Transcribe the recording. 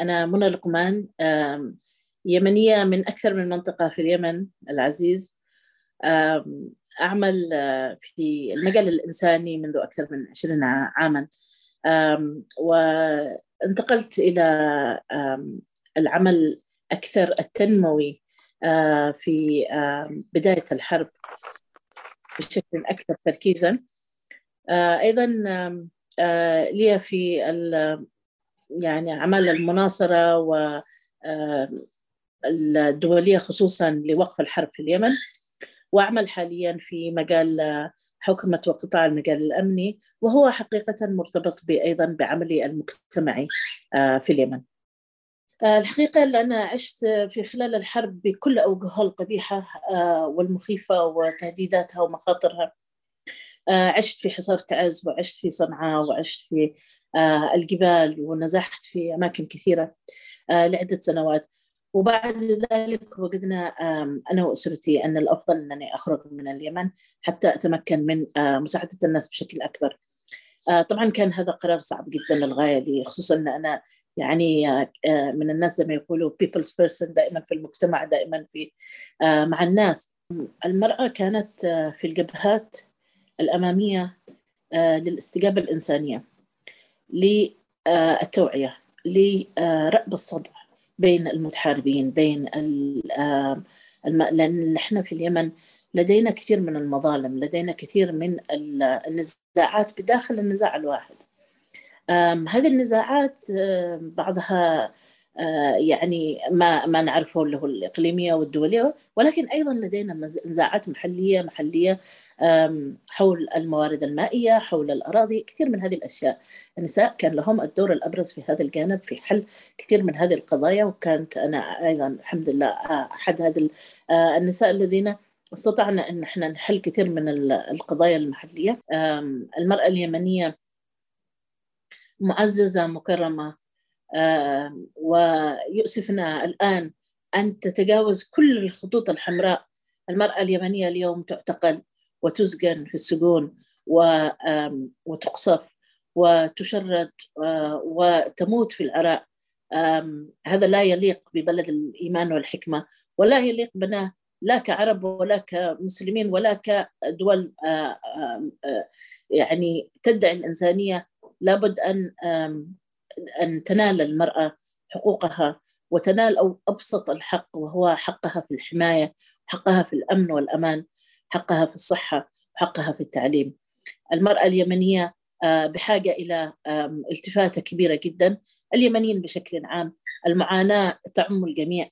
أنا منى لقمان يمنية من أكثر من منطقة في اليمن العزيز. أعمل آه، في المجال الإنساني منذ أكثر من 20 عاما. وانتقلت إلى العمل أكثر التنموي آه، في بداية الحرب بشكل أكثر تركيزا. آه، أيضا لي في يعني عمل المناصرة و الدولية خصوصا لوقف الحرب في اليمن وأعمل حاليا في مجال حكمة وقطاع المجال الأمني وهو حقيقة مرتبط أيضا بعملي المجتمعي آه، في اليمن. آه، الحقيقة أنا عشت في خلال الحرب بكل أوجهها القبيحة آه، والمخيفة وتهديداتها ومخاطرها عشت في حصار تعز وعشت في صنعاء وعشت في الجبال ونزحت في أماكن كثيرة لعدة سنوات. وبعد ذلك وجدنا أنا وأسرتي أن الأفضل أنني أخرج من اليمن حتى أتمكن من مساعدة الناس بشكل أكبر. طبعا كان هذا قرار صعب جدا للغاية خصوصا أن أنا يعني من الناس زي ما يقولوا people's person دائما في المجتمع دائما في مع الناس. المرأة كانت في الجبهات الأمامية للاستجابة الإنسانية للتوعية لرأب الصدع بين المتحاربين بين. لأن نحن في اليمن لدينا كثير من المظالم لدينا كثير من النزاعات بداخل النزاع الواحد هذه النزاعات بعضها آه، يعني ما ما نعرفه اللي هو الإقليمية والدولية ولكن أيضا لدينا نزاعات محلية محلية حول الموارد المائية حول الأراضي كثير من هذه الأشياء. النساء كان لهم الدور الأبرز في هذا الجانب في حل كثير من هذه القضايا وكانت أنا أيضا الحمد لله أحد هذه آه، النساء الذين استطعنا أن إحنا نحل كثير من القضايا المحلية. المرأة اليمنية معززه مكرمة ويؤسفنا الآن أن تتجاوز كل الخطوط الحمراء. المرأة اليمنية اليوم تعتقل وتسجن في السجون وتقصف وتشرد وتموت في العراء هذا لا يليق ببلد الإيمان والحكمة ولا يليق بنا لا كعرب ولا كمسلمين ولا كدول يعني تدعي الإنسانية. لابد أن أن تنال المرأة حقوقها وتنال أو أبسط الحق وهو حقها في الحماية حقها في الأمن والأمان حقها في الصحة حقها في التعليم. المرأة اليمنية آه، بحاجة إلى التفاتة كبيرة جدا. اليمنيين بشكل عام المعاناة تعم الجميع.